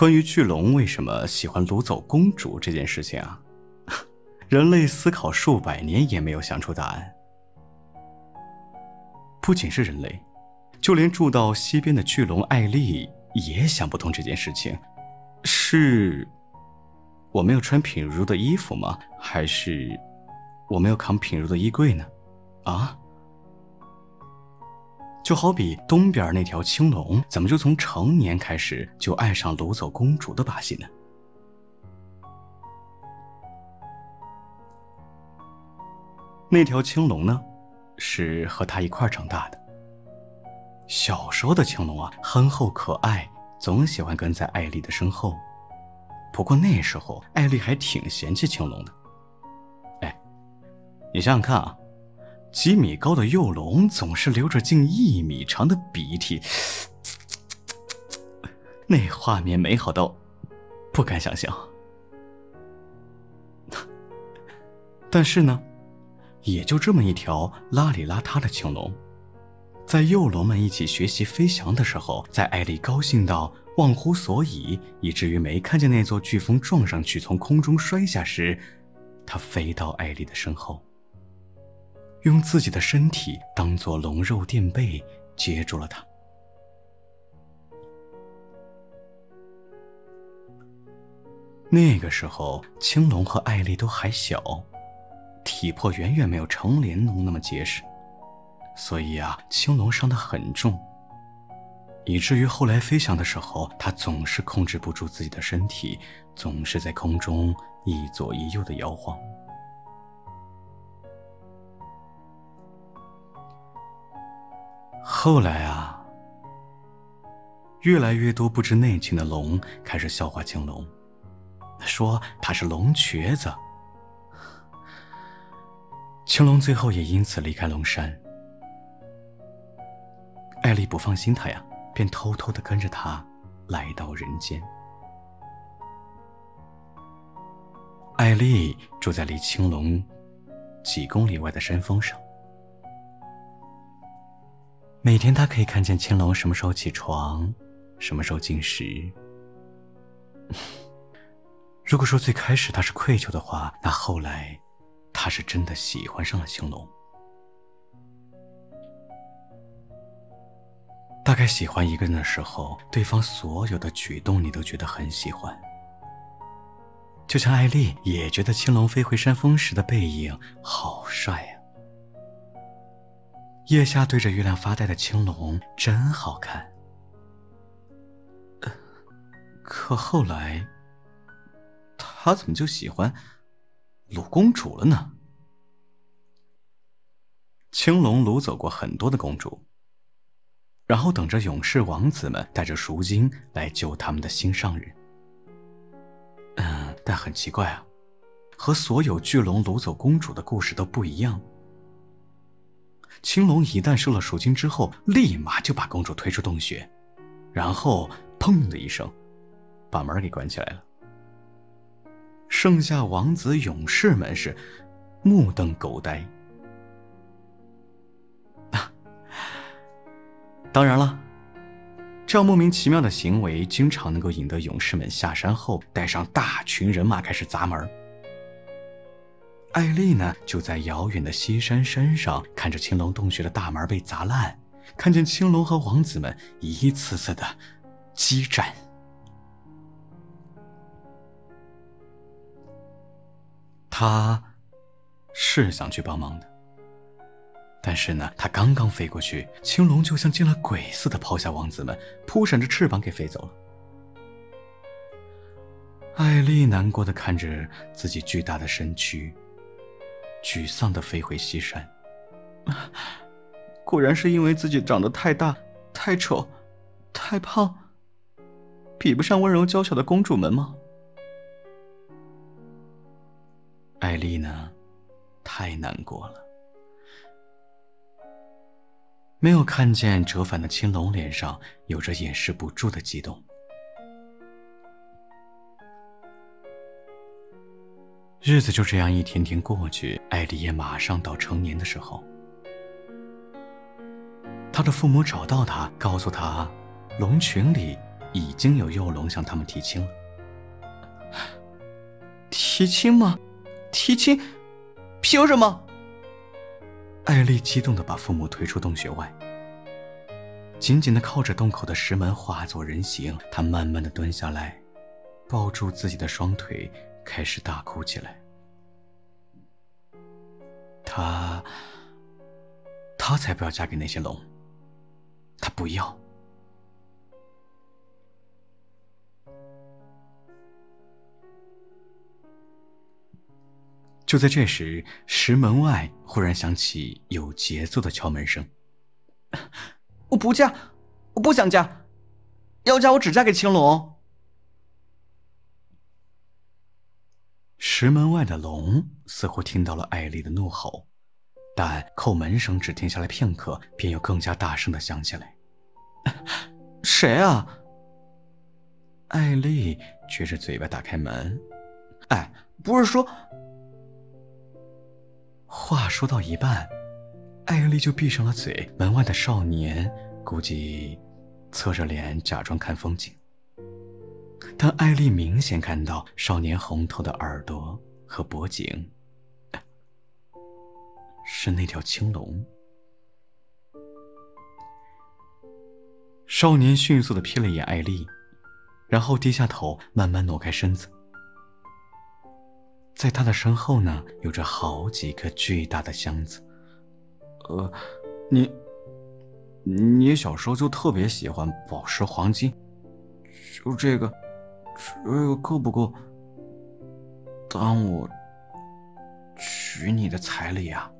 关于巨龙为什么喜欢掳走公主这件事情啊，人类思考数百年也没有想出答案。不仅是人类，就连住到西边的巨龙艾丽也想不通这件事情。是，我没有穿品如的衣服吗？还是我没有扛品如的衣柜呢？啊？就好比东边那条青龙，怎么就从成年开始就爱上掳走公主的把戏呢？那条青龙呢，是和他一块长大的。小时候的青龙啊，憨厚可爱，总喜欢跟在艾丽的身后。不过那时候，艾丽还挺嫌弃青龙的。哎，你想想看啊。几米高的幼龙总是流着近一米长的鼻涕，那画面美好到不敢想象。但是呢，也就这么一条邋里邋遢的青龙，在幼龙们一起学习飞翔的时候，在艾丽高兴到忘乎所以，以至于没看见那座飓风撞上去从空中摔下时，它飞到艾丽的身后。用自己的身体当做龙肉垫背，接住了他。那个时候，青龙和艾丽都还小，体魄远远没有成年龙那么结实，所以啊，青龙伤得很重，以至于后来飞翔的时候，它总是控制不住自己的身体，总是在空中一左一右的摇晃。后来啊，越来越多不知内情的龙开始笑话青龙，说他是龙瘸子。青龙最后也因此离开龙山。艾丽不放心他呀，便偷偷的跟着他来到人间。艾丽住在离青龙几公里外的山峰上。每天，他可以看见青龙什么时候起床，什么时候进食。如果说最开始他是愧疚的话，那后来，他是真的喜欢上了青龙。大概喜欢一个人的时候，对方所有的举动你都觉得很喜欢。就像艾丽也觉得青龙飞回山峰时的背影好帅呀。腋下对着月亮发呆的青龙真好看，可后来，他怎么就喜欢鲁公主了呢？青龙掳走过很多的公主，然后等着勇士王子们带着赎金来救他们的心上人。嗯，但很奇怪啊，和所有巨龙掳走公主的故事都不一样。青龙一旦收了赎金之后，立马就把公主推出洞穴，然后砰的一声，把门给关起来了。剩下王子勇士们是目瞪口呆。当然了，这样莫名其妙的行为，经常能够引得勇士们下山后带上大群人马开始砸门。艾丽呢，就在遥远的西山山上看着青龙洞穴的大门被砸烂，看见青龙和王子们一次次的激战。他是想去帮忙的，但是呢，他刚刚飞过去，青龙就像见了鬼似的抛下王子们，扑闪着翅膀给飞走了。艾丽难过的看着自己巨大的身躯。沮丧的飞回西山，果然是因为自己长得太大、太丑、太胖，比不上温柔娇小的公主们吗？艾丽呢，太难过了，没有看见折返的青龙脸上有着掩饰不住的激动。日子就这样一天天过去，艾丽也马上到成年的时候。他的父母找到他，告诉他，龙群里已经有幼龙向他们提亲了。提亲吗？提亲？凭什么？艾丽激动的把父母推出洞穴外，紧紧的靠着洞口的石门，化作人形。她慢慢的蹲下来，抱住自己的双腿，开始大哭起来。她，她才不要嫁给那些龙，她不要。就在这时，石门外忽然响起有节奏的敲门声。我不嫁，我不想嫁，要嫁我只嫁给青龙。石门外的龙似乎听到了艾丽的怒吼，但叩门声只停下来片刻，便又更加大声的响起来。谁啊？艾丽撅着嘴巴打开门。哎，不是说。话说到一半，艾丽就闭上了嘴。门外的少年估计侧着脸假装看风景，但艾丽明显看到少年红透的耳朵和脖颈，是那条青龙。少年迅速的瞥了一眼艾丽，然后低下头，慢慢挪开身子。在他的身后呢，有着好几个巨大的箱子。呃，你，你小时候就特别喜欢宝石、黄金，就这个，这够不够当我娶你的彩礼啊？